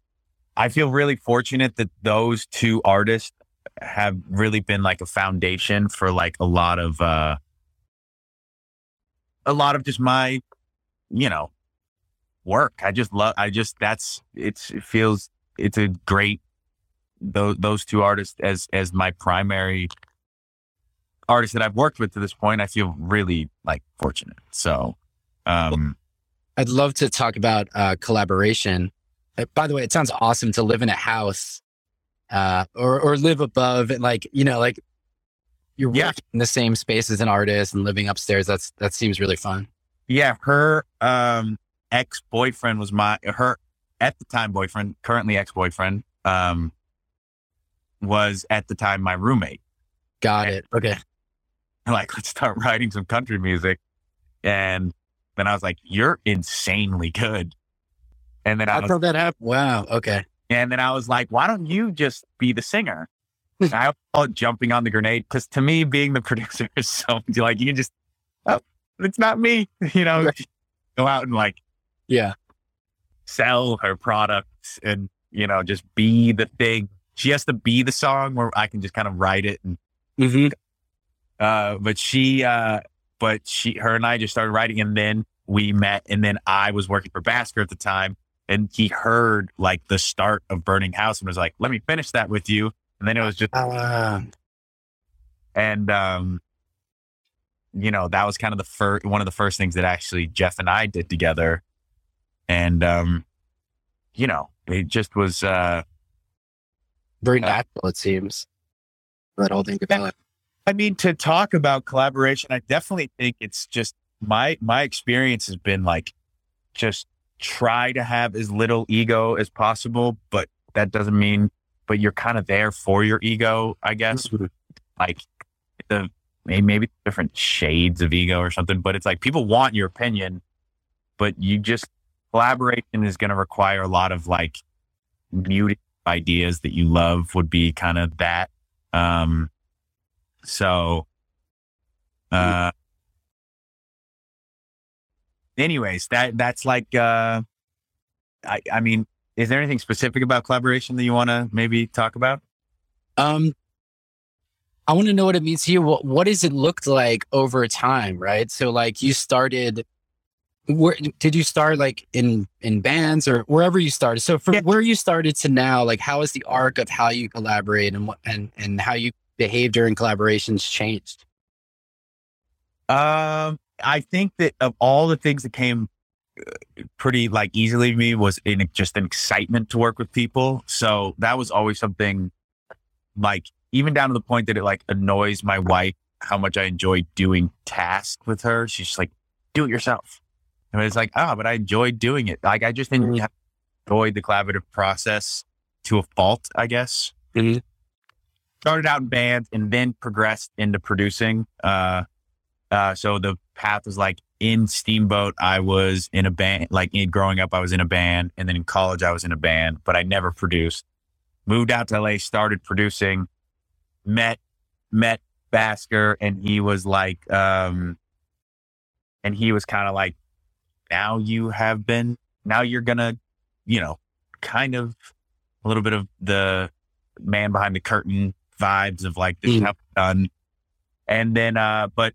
I feel really fortunate that those two artists have really been like a foundation for like a lot of uh a lot of just my you know work. I just love I just that's it's it feels it's a great those those two artists as as my primary artists that I've worked with to this point. I feel really like fortunate. So, um, I'd love to talk about uh, collaboration. Uh, by the way, it sounds awesome to live in a house uh, or or live above and like you know like you're Yeah. working in the same space as an artist and living upstairs. That's that seems really fun. yeah, her um ex boyfriend was my her at the time boyfriend, currently ex boyfriend, um, was at the time my roommate. Got it. Okay. like, let's start writing some country music. And then I was like, you're insanely good. And then I How was, that happen? Wow. Okay. and then I was like, why don't you just be the singer? And I was it jumping on the grenade because to me, being the producer is so like you can just, oh, it's not me, you know, go out and like Yeah. Sell her products and you know just be the thing. She has to be the song where I can just kind of write it and hmm uh, but she, uh, but she, her and I just started writing, and then we met, and then I was working for Bhasker at the time, and he heard like the start of Burning House and was like, "Let me finish that with you," and then it was just, Uh, and um, you know, that was kind of the first one of the first things that actually Jeff and I did together, and um, you know, it just was, uh, very Uh, natural, it seems. That whole thing developed. I mean, to talk about collaboration, I definitely think it's just my my experience has been like just try to have as little ego as possible, but that doesn't mean but you're kind of there for your ego, I guess. Like the maybe different shades of ego or something, but it's like people want your opinion, but you just collaboration is going to require a lot of like muting ideas that you love would be kind of that. Um, so, uh, anyways, that that's like, uh, I I mean, is there anything specific about collaboration that you want to maybe talk about? Um, I want to know what it means to you. What, what does it looked like over time, right? So, like, you started. Where did you start? Like in in bands or wherever you started. So, from Yeah. where you started to now, like, how is the arc of how you collaborate and what and and how you behave during collaborations changed? Um, I think that of all the things that came uh, pretty like easily to me was in just an excitement to work with people. So that was always something like even down to the point that it like annoys my wife how much I enjoy doing tasks with her. She's just like, do it yourself. And it's like, ah, oh, but I enjoyed doing it. Like I just Mhm. enjoyed the collaborative process to a fault, I guess. Mhm. Started out in bands and then progressed into producing. Uh, uh, so the path was like in Steamboat, I was in a band, like in growing up, I was in a band. And then in college, I was in a band, but I never produced. Moved out to LA, started producing, met, met Bhasker, and he was like, um, and he was kind of like, now you have been, now you're gonna, you know, kind of a little bit of the man behind the curtain vibes of like this is Mm. how it's done. And then, uh, but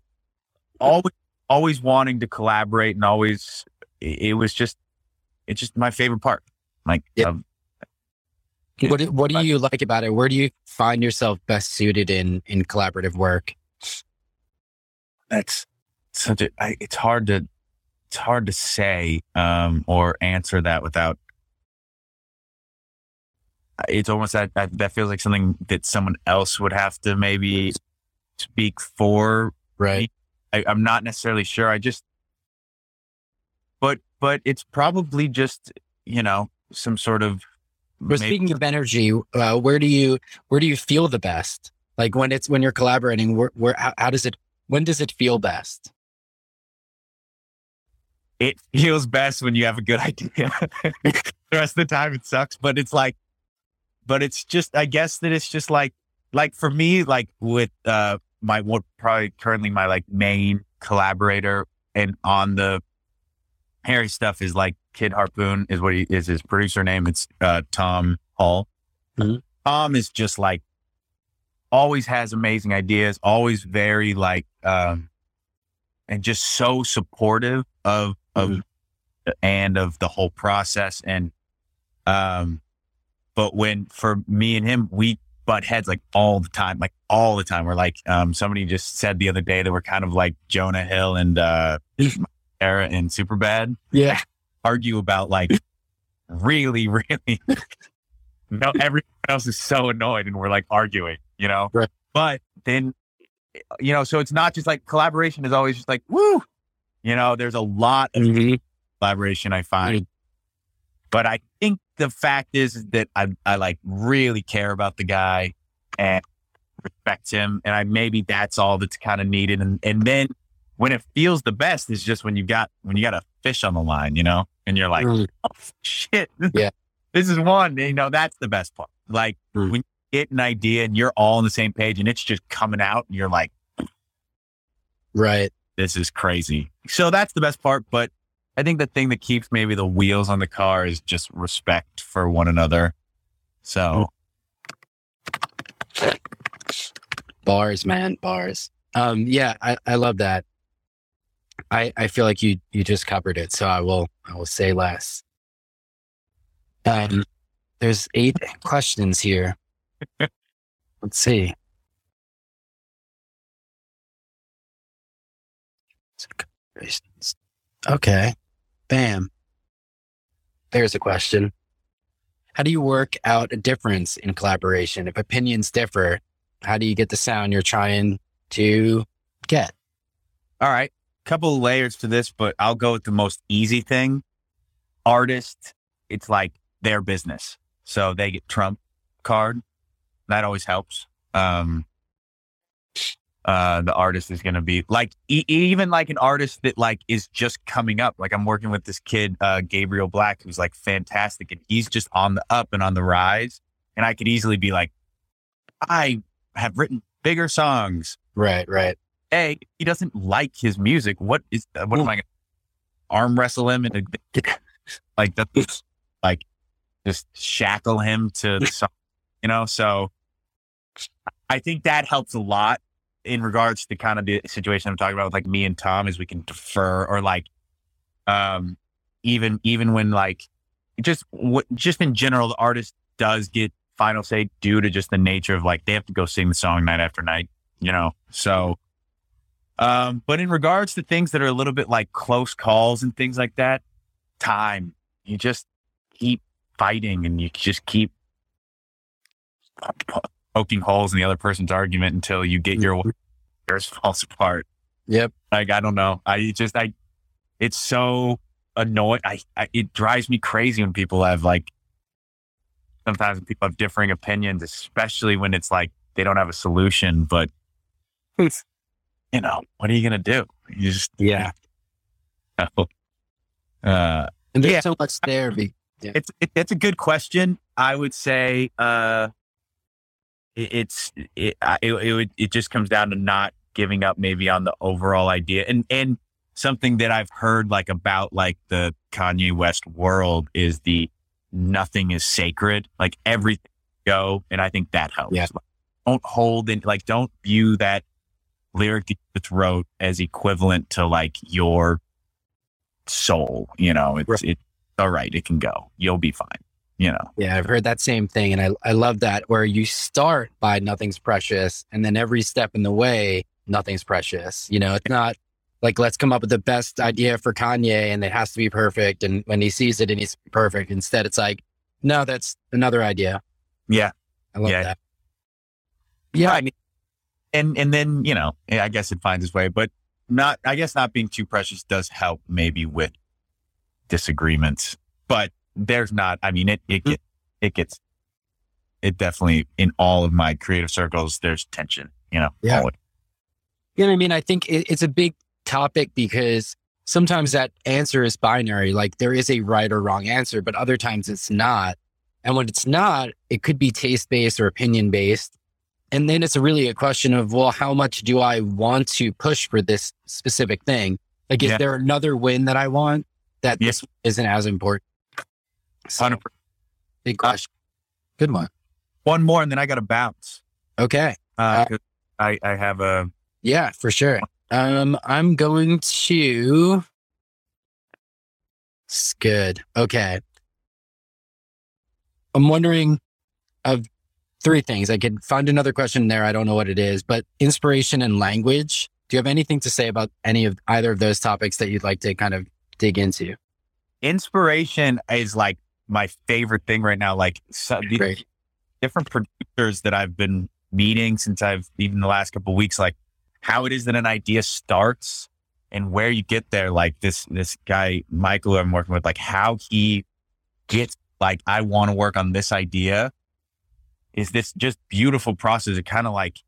always, always wanting to collaborate and always, it, it was just, it's just my favorite part. Like, Yeah. of- What do- What do you like about it? Where do you find yourself best suited in in collaborative work? that's such a I, it's hard to it's hard to say um or answer that without it's almost that that, feels like something that someone else would have to maybe speak for Right. I, i'm not necessarily sure i just but but it's probably just you know some sort of But maybe- speaking of energy, uh, where do you where do you feel the best? Like when it's when you're collaborating, where, where how, how does it when does it feel best? It feels best when you have a good idea. the rest of the time it sucks, but it's like, but it's just, I guess that it's just like, like for me, like with, uh, my, what probably currently my like main collaborator and on the Harry stuff is like Kid Harpoon is what he is his producer name. It's, uh, Tom Hull. Mhm. Tom is just like, always has amazing ideas, always very like, um, and just so supportive of of Mhm. and of the whole process and um but when for me and him we butt heads like all the time like all the time we're like um somebody just said the other day that we're kind of like jonah hill and uh era in Superbad Yeah. argue about like really really no everyone else is so annoyed and we're like arguing you know Right. but then you know so it's not just like collaboration is always just like woo you know there's a lot of Mhm. collaboration I find. Right. But I think the fact is that I, I like really care about the guy and respect him. And I maybe that's all that's kind of needed. And and then when it feels the best is just when you got when you got a fish on the line, you know, and you're like, Mm. oh, shit. Yeah. this is one. You know, that's the best part. Like Mm. when you get an idea and you're all on the same page and it's just coming out and you're like, Right. This is crazy. So that's the best part. But I think the thing that keeps maybe the wheels on the car is just respect for one another. So Bars, man, bars. Um, yeah, I, I love that. I I feel like you you just covered it, so I will I will say less. Um, there's eight questions here. Let's see. Okay, bam. There's a question. How do you work out a difference in collaboration? If opinions differ, how do you get the sound you're trying to get? all right, couple layers to this, but I'll go with the most easy thing. Artist, it's like their business. So they get Trump card. That always helps. Um uh the artist is going to be like e- even like an artist that like is just coming up. Like i'm working with this kid uh gabriel black who's like fantastic and he's just on the up and on the rise and i could easily be like i have written bigger songs. Right, right. a he doesn't like his music. What is uh, what am i going to arm wrestle him and like that like just shackle him to the song you know? So i think that helps a lot in regards to kind of the situation i'm talking about with like me and tom is we can defer or like um even even when like just what just in general the artist does get final say due to just the nature of like they have to go sing the song night after night you know? So um but in regards to things that are a little bit like close calls and things like that time. You just keep fighting and you just keep poking holes in the other person's argument until you get your way. yours falls apart. Yep. Like I don't know. I just I it's so annoying. I, I it drives me crazy when people have like sometimes people have differing opinions, especially when it's like they don't have a solution. But you know, what are you gonna do? You just Yeah. uh, And there's Yeah. so much there. Be, it's it, it's a good question. I would say uh, it, it's it, it it would it just comes down to not giving up maybe on the overall idea and and something that I've heard like about like the Kanye West world is the nothing is sacred like everything go and I think that helps. Yeah. Like, don't hold in like don't view that lyric that you wrote as equivalent to like your soul. You know, it's Right. it's all right. It can go. You'll be fine. You know. Yeah, I've heard that same thing. And I, I love that where you start by nothing's precious and then every step in the way, nothing's precious. You know, it's not like let's come up with the best idea for Kanye and it has to be perfect. And when he sees it, it needs to be perfect. Instead, it's like, no, that's another idea. Yeah. I love Yeah. that. Yeah. I mean, and and then you know, I guess it finds its way, but not. I guess not being too precious does help maybe with disagreements, but there's not. I mean, it it Mm. gets it gets it definitely in all of my creative circles. There's tension. You know. Yeah. always. You know what I mean? I think it, it's a big topic because sometimes that answer is binary. Like there is a right or wrong answer, but other times it's not. And when it's not, it could be taste based or opinion based. And then it's really a question of, well, how much do I want to push for this specific thing? Like, is Yeah. there another win that I want that Yeah. this isn't as important? So, 100%. big question. Good one. One more, and then I got to bounce. Okay. Uh, 'cause I I have a Yeah, for sure. Um, I'm going to. It's good. Okay. I'm wondering of three things. I could find another question there. I don't know what it is, but inspiration and language. Do you have anything to say about any of either of those topics that you'd like to kind of dig into? inspiration is like my favorite thing right now. Like so, different producers that I've been meeting since I've even the last couple of weeks, like how it is that an idea starts and where you get there. Like this, this guy, Michael, who I'm working with, like how he gets like, I want to work on this idea is this just beautiful process. It kind of like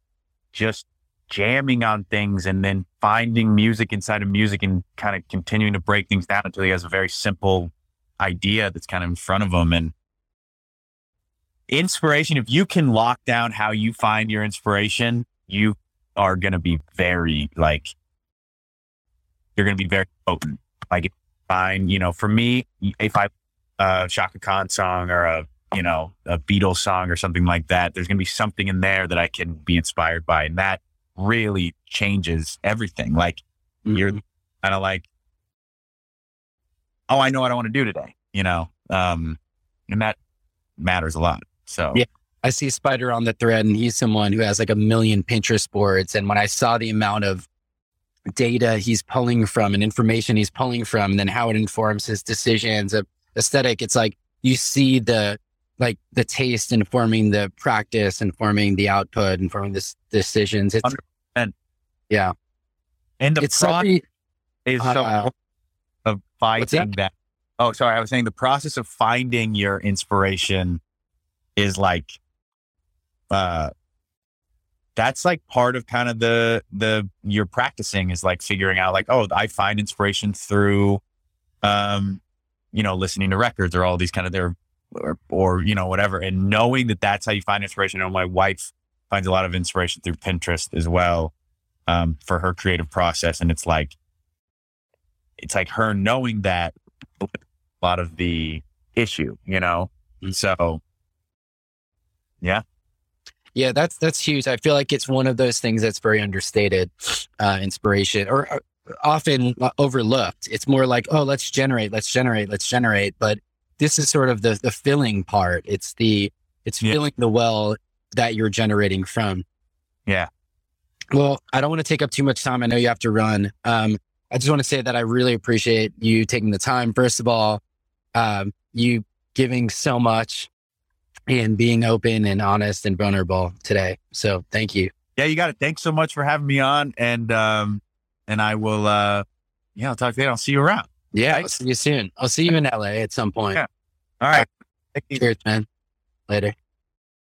just jamming on things and then finding music inside of music and kind of continuing to break things down until he has a very simple idea that's kind of in front of them. And inspiration, if you can lock down how you find your inspiration, you are going to be very like, you're going to be very potent. Like, if you find, you know, for me, if I, a Chaka Khan song or a, you know, a Beatles song or something like that, there's going to be something in there that I can be inspired by. And that really changes everything. Like, you're Mhm. kind of like, oh, I know what I want to do today, you know? Um, and that matters a lot. So, Yeah. I see Spider on the thread, and he's someone who has like a million Pinterest boards. And when I saw the amount of data he's pulling from and information he's pulling from, and then how it informs his decisions of aesthetic, it's like you see the like the taste informing the practice, informing the output, informing the decisions. It's 100%. yeah, and the it's such is uh, so finding that? Oh, sorry. I was saying the process of finding your inspiration is like, uh, that's like part of kind of the, the, you're practicing is like figuring out like, oh, I find inspiration through, um, you know, listening to records or all these kind of their, or, or, you know, whatever. And knowing that that's how you find inspiration. Know my wife finds a lot of inspiration through Pinterest as well, um, for her creative process. And it's like, it's like her knowing that a lot of the issue, you know? Mm. So Yeah, Yeah, that's that's huge. I feel like it's one of those things that's very understated, uh, inspiration, or uh, often uh, overlooked. It's more like, oh, let's generate, let's generate, let's generate. But this is sort of the the filling part. It's the it's Yeah. filling the well that you're generating from. Yeah. Well, I don't want to take up too much time. I know you have to run. Um, I just want to say that I really appreciate you taking the time. First of all, um, you giving so much and being open and honest and vulnerable today. So thank you. Yeah, you got it. Thanks so much for having me on. And, um, and I will, uh, yeah, I'll talk to you. I'll see you around. Yeah. I'll see you soon. I'll see you in LA at some point. Yeah. All right. Cheers, man. Later.